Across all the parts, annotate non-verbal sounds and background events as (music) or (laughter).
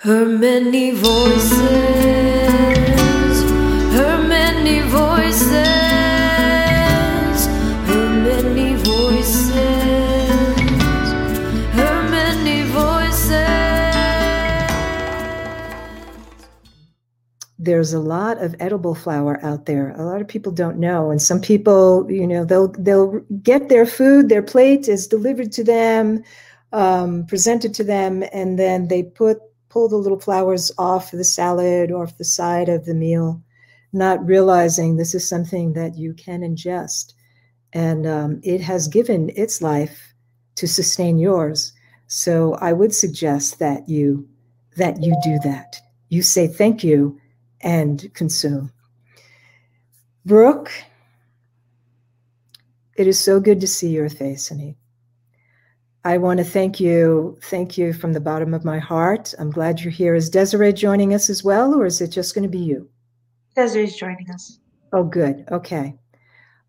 Her many voices, her many voices, her many voices, her many voices. there's a lot of edible flower out there. A lot of people don't know, and some people, you know, they'll they'll get their food, their plate is delivered to them, um, presented to them, and then they put pull the little flowers off the salad or off the side of the meal, not realizing this is something that you can ingest, and um, it has given its life to sustain yours. So I would suggest that you that you do that. You say thank you and consume. Brooke, it is so good to see your face, honey. I want to thank you. Thank you from the bottom of my heart. I'm glad you're here. Is Desiree joining us as well, or is it just going to be you? Desiree's joining us. Oh, good. Okay.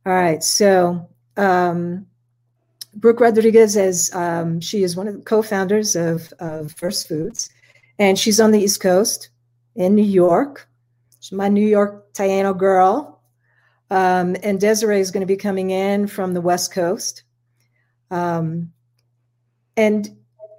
All right. So, um, Brooke Rodriguez, as um, she is one of the co-founders of, of First Foods, and she's on the East Coast in New York. She's my New York Taino girl. Um, and Desiree is going to be coming in from the West Coast. Um, and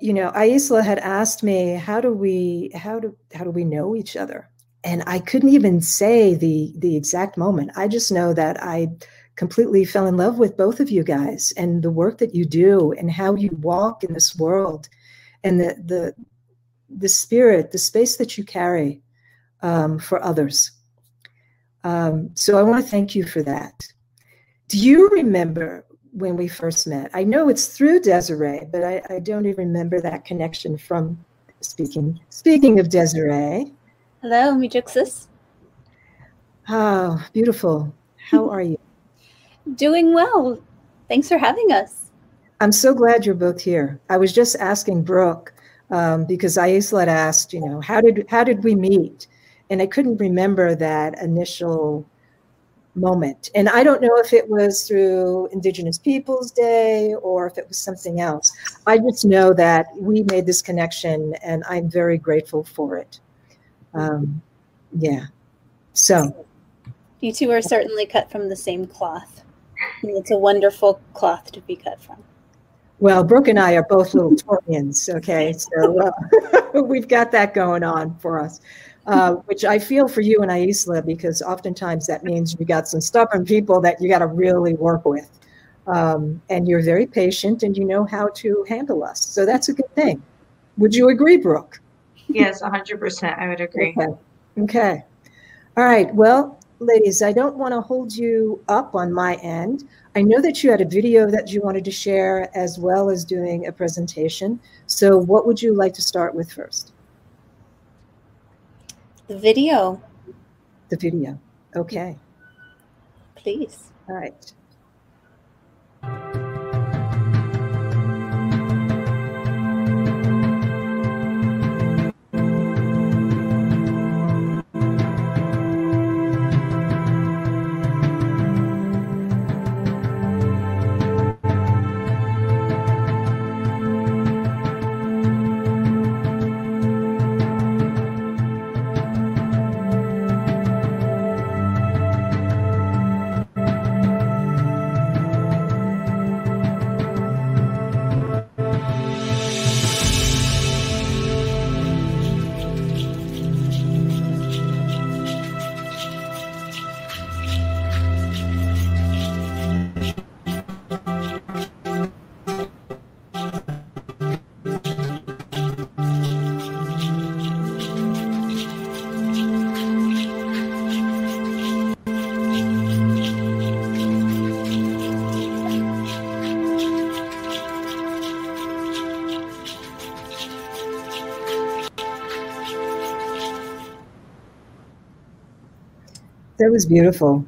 you know, Aisla had asked me, "How do we how do how do we know each other?" And I couldn't even say the the exact moment. I just know that I completely fell in love with both of you guys and the work that you do and how you walk in this world and the the the spirit, the space that you carry um, for others. Um, so I want to thank you for that. Do you remember when we first met? I know it's through Desiree, but I, I don't even remember that connection from speaking. Speaking of Desiree, Hello, Mijuxis. oh, beautiful. How are you? (laughs) Doing well. Thanks for having us. I'm so glad you're both here. I was just asking Brooke um, because Aisla had asked, you know, how did how did we meet? And I couldn't remember that initial moment. And I don't know if it was through Indigenous Peoples Day or if it was something else. I just know that we made this connection, and I'm very grateful for it. Um, yeah. So You two are certainly cut from the same cloth. And it's a wonderful cloth to be cut from. Well, Brooke and I are both little Taurians, okay? So uh, (laughs) we've got that going on for us, uh, which I feel for you and Aisla because oftentimes that means you got some stubborn people that you got to really work with. Um, and you're very patient and you know how to handle us. So that's a good thing. Would you agree, Brooke? Yes, 100%. I would agree. Okay. Okay. All right. Well, ladies, I don't want to hold you up on my end. I know that you had a video that you wanted to share as well as doing a presentation. So, what would you like to start with first? The video, The video. Okay. please. All right. That was beautiful.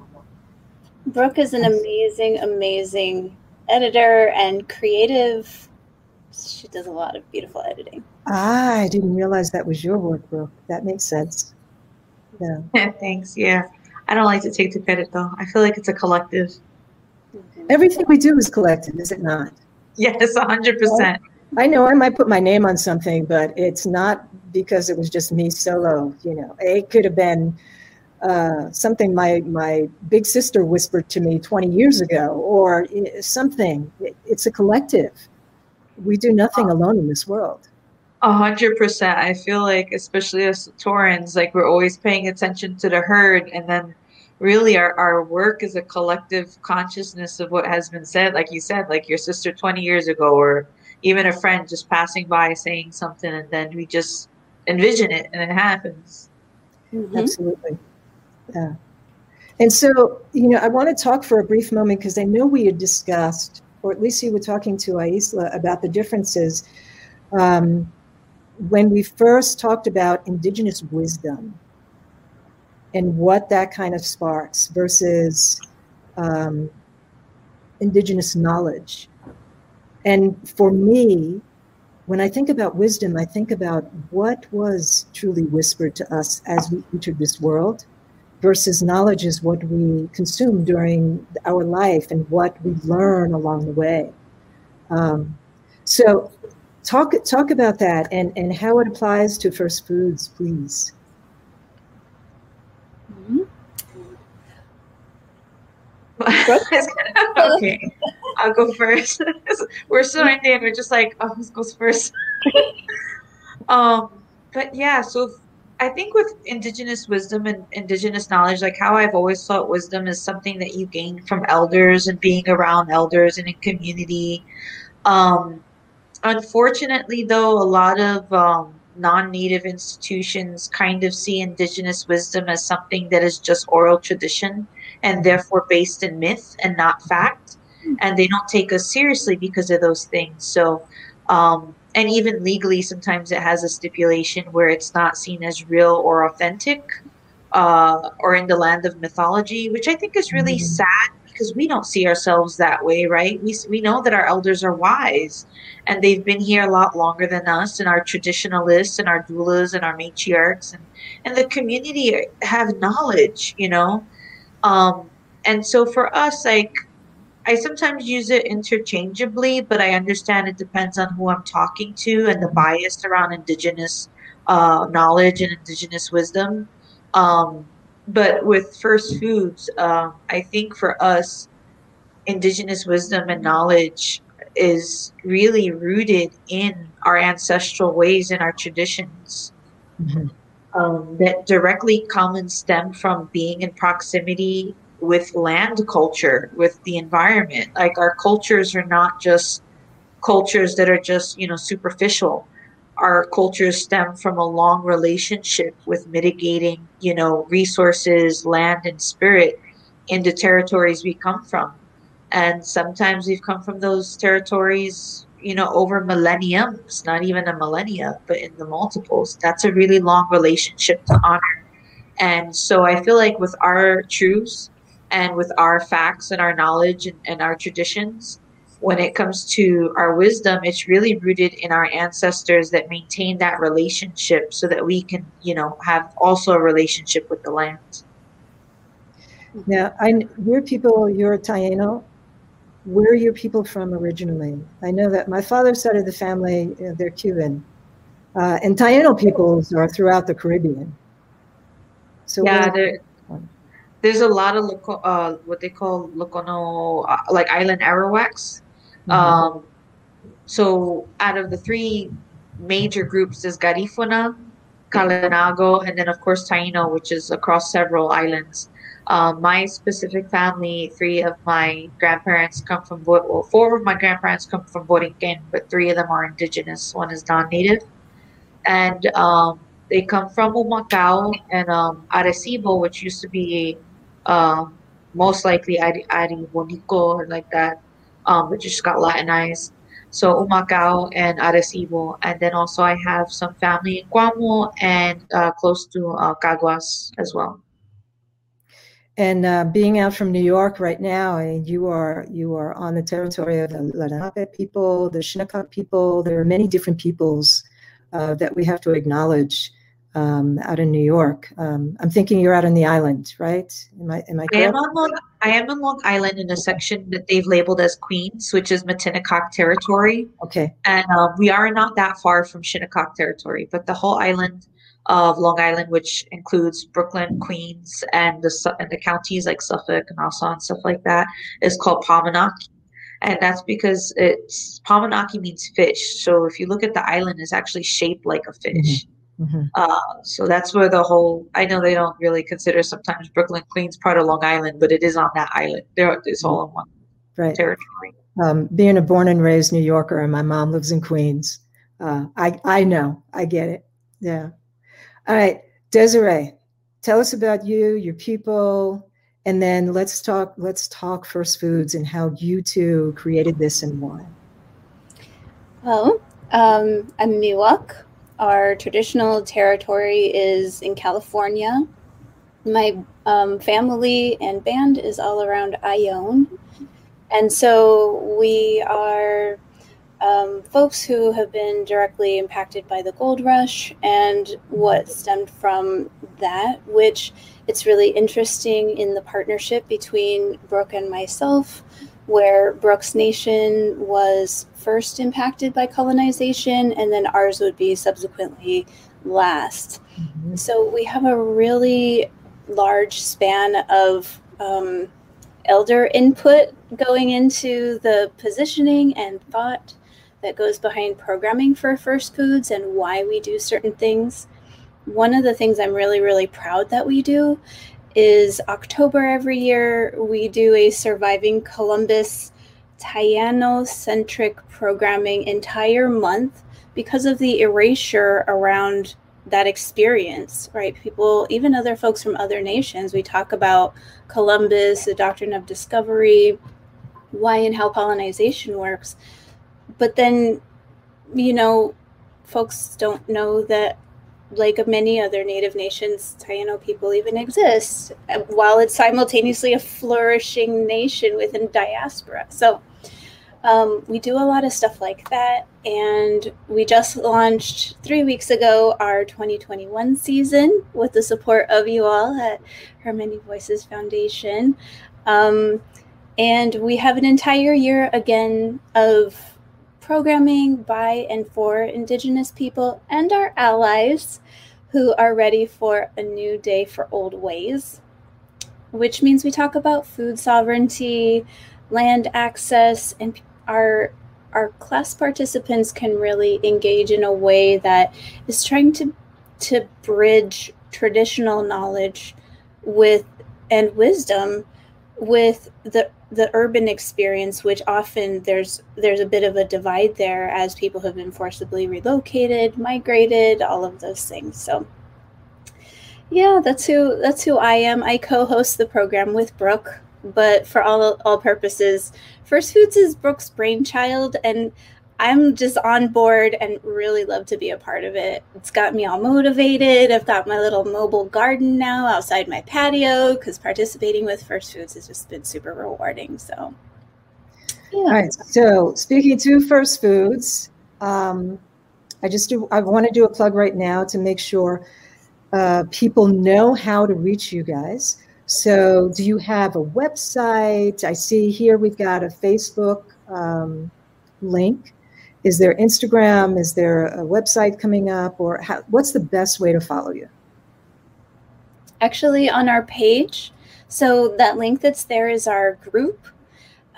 Brooke is an amazing, amazing editor and creative. She does a lot of beautiful editing. Ah, I didn't realize that was your work, Brooke. That makes sense. Yeah. (laughs) Thanks. Yeah. I don't like to take the credit though. I feel like it's a collective. Everything we do is collective, is it not? Yes, 100%. I know I might put my name on something, but it's not because it was just me solo. You know, it could have been uh, something my my big sister whispered to me 20 years ago, or something. It's a collective. We do nothing alone in this world. A hundred percent. I feel like, especially as Taurans, like we're always paying attention to the herd, and then really our, our work is a collective consciousness of what has been said. Like you said, like your sister 20 years ago, or even a friend just passing by saying something, and then we just envision it, and it happens. Mm-hmm. Absolutely. Yeah. And so, you know, I want to talk for a brief moment because I know we had discussed, or at least you were talking to Aisla about the differences. Um, when we first talked about indigenous wisdom and what that kind of sparks versus um, indigenous knowledge. And for me, when I think about wisdom, I think about what was truly whispered to us as we entered this world versus knowledge is what we consume during our life and what we learn along the way. Um, so talk talk about that and, and how it applies to first foods, please. Mm-hmm. (laughs) okay, I'll go first. (laughs) we're so Indian. We're just like, oh, who goes first? (laughs) um, but yeah, so I think with indigenous wisdom and indigenous knowledge, like how I've always thought wisdom is something that you gain from elders and being around elders and in community. Um, unfortunately, though, a lot of um, non native institutions kind of see indigenous wisdom as something that is just oral tradition and therefore based in myth and not fact. And they don't take us seriously because of those things. So, um, and even legally, sometimes it has a stipulation where it's not seen as real or authentic uh, or in the land of mythology, which I think is really mm-hmm. sad because we don't see ourselves that way, right? We, we know that our elders are wise and they've been here a lot longer than us, and our traditionalists and our doulas and our matriarchs and, and the community have knowledge, you know? Um, and so for us, like, I sometimes use it interchangeably, but I understand it depends on who I'm talking to and the bias around indigenous uh, knowledge and indigenous wisdom. Um, but with first foods, um, I think for us, indigenous wisdom and knowledge is really rooted in our ancestral ways and our traditions mm-hmm. um, that directly come and stem from being in proximity with land culture, with the environment. Like our cultures are not just cultures that are just, you know, superficial our cultures stem from a long relationship with mitigating, you know, resources, land, and spirit in the territories we come from. And sometimes we've come from those territories, you know, over millenniums, not even a millennia, but in the multiples. That's a really long relationship to honor. And so I feel like with our truths and with our facts and our knowledge and, and our traditions, when it comes to our wisdom, it's really rooted in our ancestors that maintain that relationship so that we can, you know, have also a relationship with the land. Now, I, we're people, you're Taino. Where are your people from originally? I know that my father's side of the family, uh, they're Cuban. Uh, and Taino peoples are throughout the Caribbean. So yeah, there, there's a lot of uh, what they call Locono, uh, like island Arawaks Mm-hmm. Um, so out of the three major groups is Garifuna, Kalinago, and then of course Taino, which is across several islands. Um, my specific family, three of my grandparents come from, well, four of my grandparents come from Borinquen, but three of them are indigenous. One is non-native. And um, they come from Humacao and um, Arecibo, which used to be uh, most likely Ari, Ari Bonico or like that um, which just got Latinized. So Humacao and Arecibo, and then also I have some family in Guamo and uh, close to uh, Caguas as well. And uh, being out from New York right now, and you are you are on the territory of the Lenape people, the Shinnecock people. There are many different peoples uh, that we have to acknowledge um, out in New York. Um, I'm thinking you're out on the island, right? Am I am I I am on Long. I am Long Island in a section that they've labeled as Queens, which is Matinecock territory, Okay. and um, we are not that far from Shinnecock territory. But the whole island of Long Island, which includes Brooklyn, Queens, and the and the counties like Suffolk and Nassau and stuff like that, is called Palmanaki, and that's because it's Palmanaki means fish. So if you look at the island, it's actually shaped like a fish. Hmm Uh, so that's where the whole. I know they don't really consider sometimes Brooklyn, Queens part of Long Island, but it is on that island. There, it's all in one Right. territory. Um, being a born and raised New Yorker, and my mom lives in Queens. Uh, I I know. I get it. Yeah. All right, Desiree, tell us about you, your people, and then let's talk. Let's talk First Foods and how you two created this and why. Well, um, I'm Miwok. Our traditional territory is in California. My um, family and band is all around Ione. And so we are um, folks who have been directly impacted by the gold rush and what stemmed from that, which it's really interesting in the partnership between Brooke and myself, where Brooks Nation was first impacted by colonization, and then ours would be subsequently last. So we have a really large span of um, elder input going into the positioning and thought that goes behind programming for First Foods and why we do certain things. One of the things I'm really, really proud that we do is October every year, we do a Surviving Columbus Taino centric programming entire month because of the erasure around that experience, right? People, even other folks from other nations, we talk about Columbus, the doctrine of discovery, why and how colonization works. But then, you know, folks don't know that, like many other Native nations, Taino people even exist, uh, while it's simultaneously a flourishing nation within diaspora. So, um, we do a lot of stuff like that. And we just launched three weeks ago our 2021 season with the support of you all at Her Many Voices Foundation. Um, and we have an entire year again of programming by and for Indigenous people and our allies who are ready for a new day for old ways, which means we talk about food sovereignty, land access, and our our class participants can really engage in a way that is trying to to bridge traditional knowledge with and wisdom with the the urban experience which often there's there's a bit of a divide there as people have been forcibly relocated migrated all of those things. So yeah that's who that's who i am. I co-host the program with brooke but for all all purposes first foods is brooke's brainchild and i'm just on board and really love to be a part of it it's got me all motivated i've got my little mobile garden now outside my patio because participating with first foods has just been super rewarding so yeah All right. So speaking to First Foods, um, I just do. I want to do a plug right now to make sure uh, people know how to reach you guys. So, do you have a website? I see here we've got a Facebook um, link. Is there Instagram? Is there a website coming up, or how, what's the best way to follow you? actually on our page. So that link that's there is our group.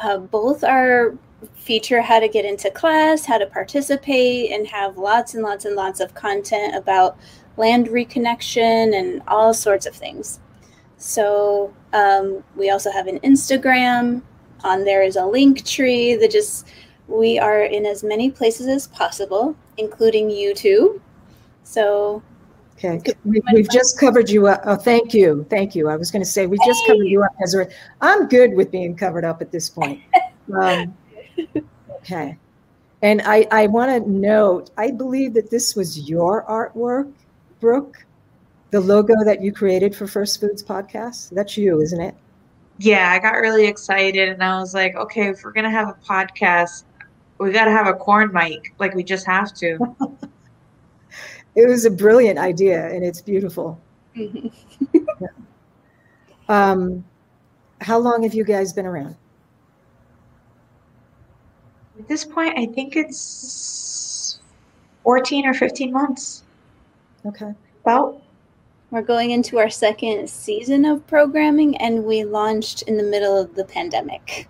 Uh, both are feature how to get into class, how to participate, and have lots and lots and lots of content about land reconnection and all sorts of things. So um, we also have an Instagram. On there is a link tree that just we are in as many places as possible, including YouTube. So Okay, we, we've just covered you up. Oh, thank you, thank you. I was going to say we just covered you up, Ezra. I'm good with being covered up at this point. (laughs) Um, okay, and I I want to note. I believe that this was your artwork, Brooke. The logo that you created for First Foods podcast. That's you, isn't it? Yeah, I got really excited and I was like, okay, if we're gonna have a podcast, we gotta have a corn mic. Like we just have to. (laughs) it was a brilliant idea and it's beautiful. Mhm. (laughs) Um, how long have you guys been around? At this point, I think it's 14 or 15 months. Okay. About. We're going into our second season of programming, and we launched in the middle of the pandemic.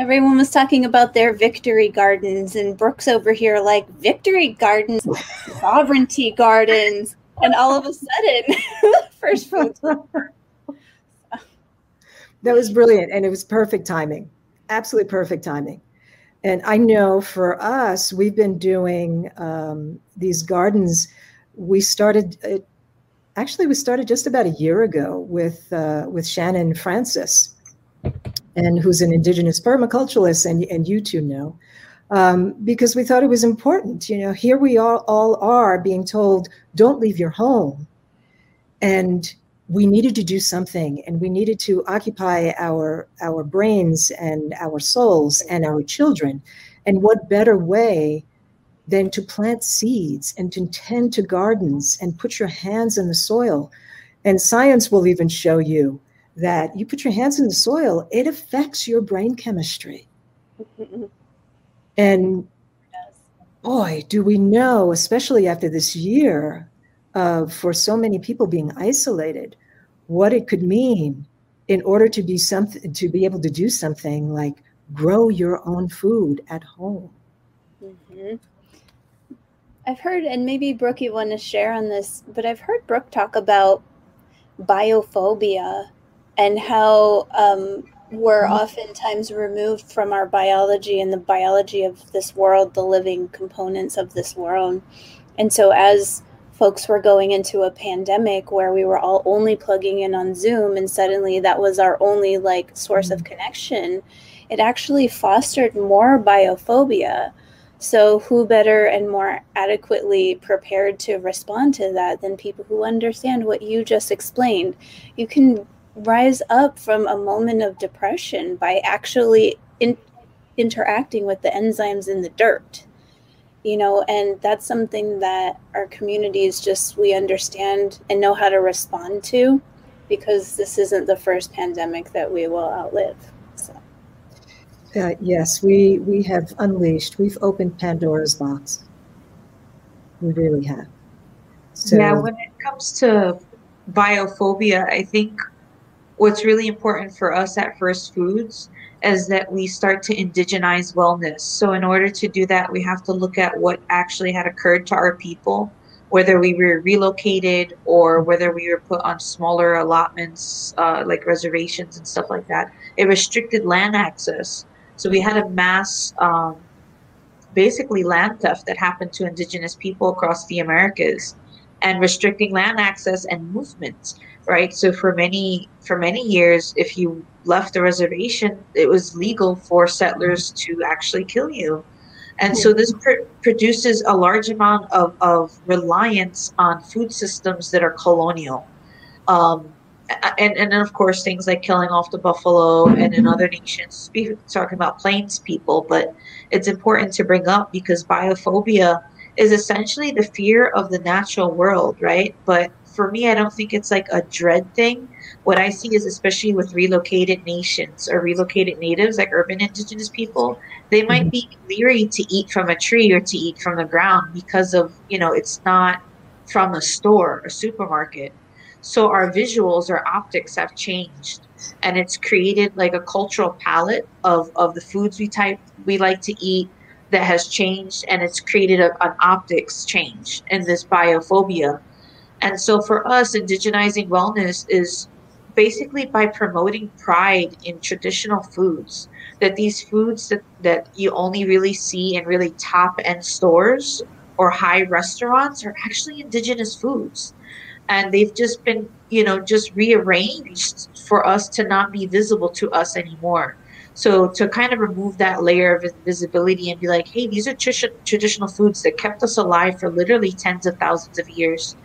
Everyone was talking about their victory gardens, and Brooks over here, like, victory gardens, sovereignty gardens. And all of a sudden, (laughs) First Foods. That was brilliant and it was perfect timing. Absolutely perfect timing. And I know for us, we've been doing um, these gardens. We started, uh, actually, we started just about a year ago with uh, with Shannon Francis, and who's an indigenous permaculturalist, and and you two know, um, because we thought it was important. You know, here we all all are being told, don't leave your home, and we needed to do something and we needed to occupy our our brains and our souls and our children and what better way than to plant seeds and to tend to gardens and put your hands in the soil and science will even show you that you put your hands in the soil it affects your brain chemistry. (laughs) And boy do we know especially after this year uh, for so many people being isolated what it could mean in order to be something to be able to do something like grow your own food at home. Mhm. I've heard, and maybe Brooke, you want to share on this, but I've heard Brooke talk about biophobia and how um, we're oftentimes removed from our biology and the biology of this world, the living components of this world. And so, as folks were going into a pandemic where we were all only plugging in on Zoom, and suddenly that was our only like source of connection, it actually fostered more biophobia. So, who better and more adequately prepared to respond to that than people who understand what you just explained? You can rise up from a moment of depression by actually in, interacting with the enzymes in the dirt. You know, and that's something that our communities just we understand and know how to respond to because this isn't the first pandemic that we will outlive. So. Uh, yes, we we have unleashed. We've opened Pandora's box. We really have. So yeah, when it comes to biophobia, I think what's really important for us at First Foods is that we start to indigenize wellness. So, in order to do that, we have to look at what actually had occurred to our people, whether we were relocated or whether we were put on smaller allotments, uh, like reservations and stuff like that. It restricted land access. So, we had a mass, um, basically, land theft that happened to indigenous people across the Americas and restricting land access and movement right? So for many for many years if you left the reservation it was legal for settlers to actually kill you. And so this pr- produces a large amount of, of reliance on food systems that are colonial. Um, and, and then of course things like killing off the buffalo and in other nations speak, talking about plains people but it's important to bring up because biophobia is essentially the fear of the natural world right but for me, I don't think it's like a dread thing. What I see is, especially with relocated nations or relocated natives, like urban indigenous people, they might mm-hmm. be leery to eat from a tree or to eat from the ground because of, you know, it's not from a store, a supermarket. So our visuals, or optics have changed. And it's created like a cultural palette of, of the foods we type we like to eat that has changed and it's created a, an optics change in this biophobia and so for us, indigenizing wellness is basically by promoting pride in traditional foods. That these foods that, that you only really see in really top end stores or high restaurants are actually indigenous foods. And they've just been, you know, just rearranged for us to not be visible to us anymore. So to kind of remove that layer of invisibility and be like, hey, these are tr- traditional foods that kept us alive for literally tens of thousands of years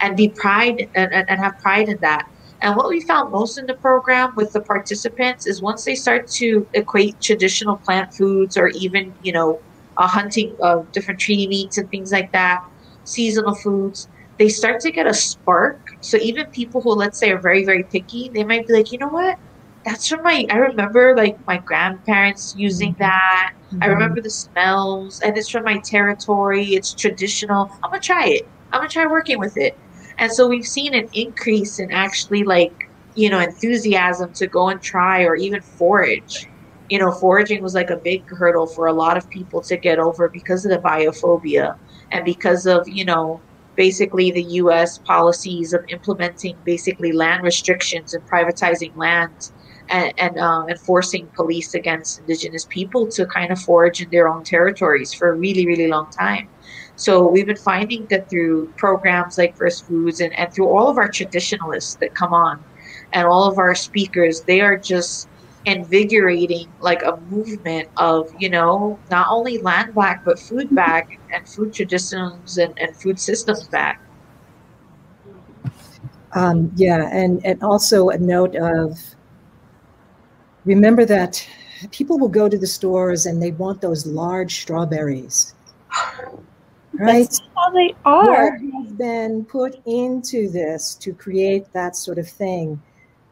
and be pride and, and have pride in that. And what we found most in the program with the participants is once they start to equate traditional plant foods or even, you know, uh, hunting of different tree meats and things like that seasonal foods, they start to get a spark. So even people who let's say are very very picky, they might be like, you know what? That's from my. I remember like my grandparents using Mhm. that. I Mhm. remember the smells, and it's from my territory. It's traditional. I'm gonna try it. I'm gonna try working with it. And so we've seen an increase in actually like you know enthusiasm to go and try or even forage. You know, foraging was like a big hurdle for a lot of people to get over because of the biophobia and because of you know basically the U.S. policies of implementing basically land restrictions and privatizing land and, and uh, enforcing police against indigenous people to kind of forage in their own territories for a really, really long time. So we've been finding that through programs like First Foods and, and through all of our traditionalists that come on and all of our speakers, they are just invigorating like a movement of, you know, not only land back, but food back and food traditions and, and food systems back. Um, yeah, and, and also a note of remember that people will go to the stores and they want those large strawberries. (sighs) Right? That's how they What are. has been put into this to create that sort of thing?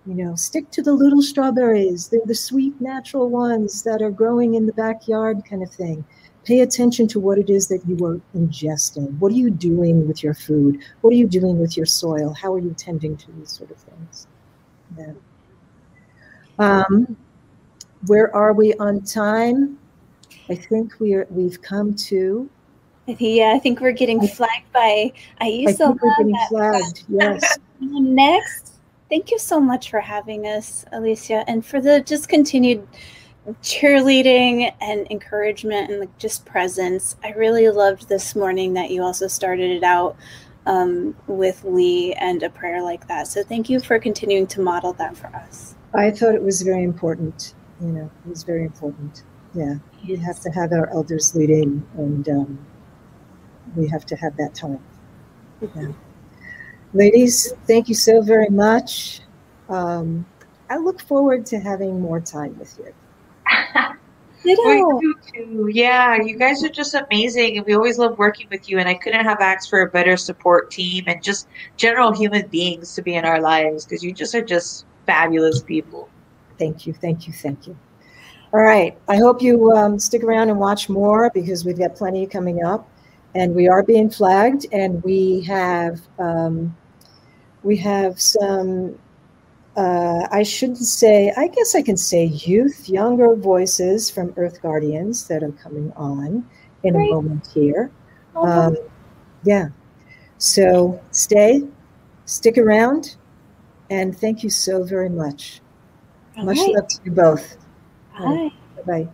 You know, stick to the little strawberries. They're the sweet, natural ones that are growing in the backyard, kind of thing. Pay attention to what it is that you are ingesting. What are you doing with your food? What are you doing with your soil? How are you tending to these sort of things? Yeah. Um, where are we on time? I think we are. We've come to. I think, yeah, I think we're getting flagged by I think we're getting flagged. (laughs) Yes. Next, thank you so much for having us, Alicia, and for the just continued cheerleading and encouragement and like just presence. I really loved this morning that you also started it out um, with Lee and a prayer like that. So thank you for continuing to model that for us. I thought it was very important. You know, it was very important. Yeah, we have to have our elders leading, and um, we have to have that time. Yeah. Ladies, thank you so very much. Um, I look forward to having more time with you. (laughs) Do too. Yeah, you guys are just amazing, and we always love working with you. And I couldn't have asked for a better support team and just general human beings to be in our lives because you just are just fabulous people. Thank you, thank you, thank you. All right, I hope you um, stick around and watch more because we've got plenty coming up, and we are being flagged, and we have um, we have some. Uh, I shouldn't say. I guess I can say youth, younger voices from Earth Guardians that are coming on in Great. a moment here. Oh, Um, yeah. So stay, stick around, and thank you so very much. all Much right. love to you both. Bye. Bye bye.